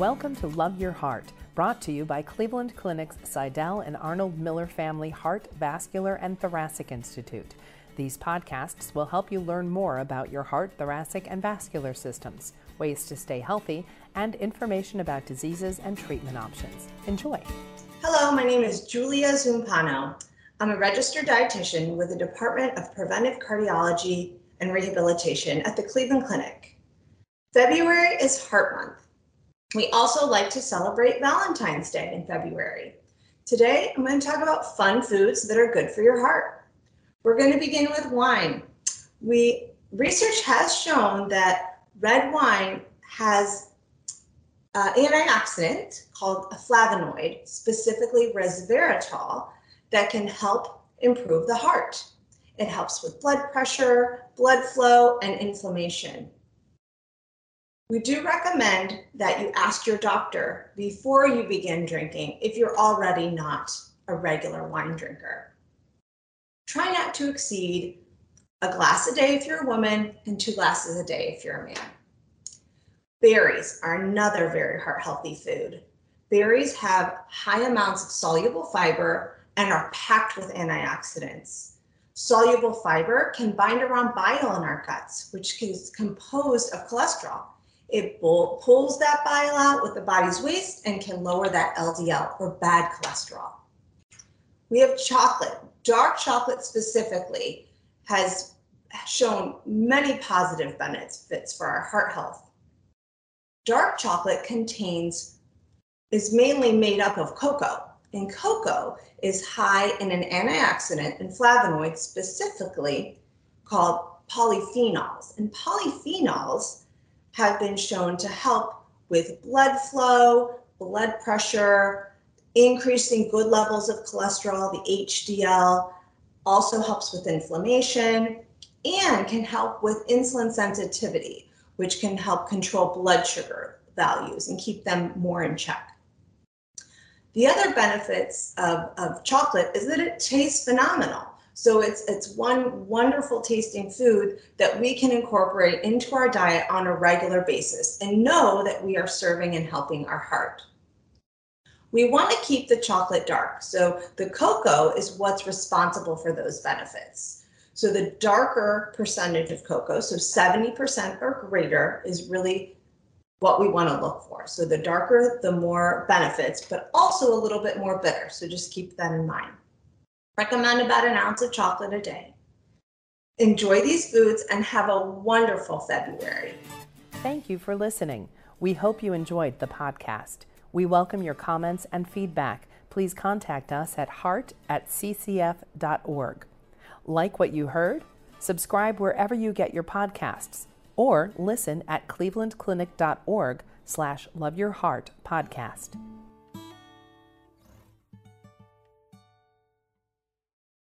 Welcome to Love Your Heart, brought to you by Cleveland Clinic's Sydell and Arnold Miller Family Heart, Vascular, and Thoracic Institute. These podcasts will help you learn more about your heart, thoracic, and vascular systems, ways to stay healthy, and information about diseases and treatment options. Enjoy. Hello, my name is Julia Zumpano. I'm a registered dietitian with the Department of Preventive Cardiology and Rehabilitation at the Cleveland Clinic. February is Heart Month. We also like to celebrate Valentine's Day in February. Today, I'm going to talk about fun foods that are good for your heart. We're going to begin with wine. We research has shown that red wine has uh, antioxidant called a flavonoid, specifically resveratrol, that can help improve the heart. It helps with blood pressure, blood flow, and inflammation. We do recommend that you ask your doctor before you begin drinking if you're already not a regular wine drinker. Try not to exceed a glass a day if you're a woman and two glasses a day if you're a man. Berries are another very heart healthy food. Berries have high amounts of soluble fiber and are packed with antioxidants. Soluble fiber can bind around bile in our guts, which is composed of cholesterol it pulls that bile out with the body's waste and can lower that LDL or bad cholesterol. We have chocolate. Dark chocolate specifically has shown many positive benefits for our heart health. Dark chocolate contains, is mainly made up of cocoa, and cocoa is high in an antioxidant and flavonoid specifically called polyphenols. And polyphenols have been shown to help with blood flow, blood pressure, increasing good levels of cholesterol, the HDL, also helps with inflammation, and can help with insulin sensitivity, which can help control blood sugar values and keep them more in check. The other benefits of, of chocolate is that it tastes phenomenal. So it's it's one wonderful tasting food that we can incorporate into our diet on a regular basis and know that we are serving and helping our heart. We want to keep the chocolate dark. So the cocoa is what's responsible for those benefits. So the darker percentage of cocoa, so 70% or greater, is really what we want to look for. So the darker, the more benefits, but also a little bit more bitter. So just keep that in mind. Recommend about an ounce of chocolate a day. Enjoy these foods and have a wonderful February. Thank you for listening. We hope you enjoyed the podcast. We welcome your comments and feedback. Please contact us at heart at ccf.org. Like what you heard? Subscribe wherever you get your podcasts or listen at clevelandclinic.org slash love your heart podcast.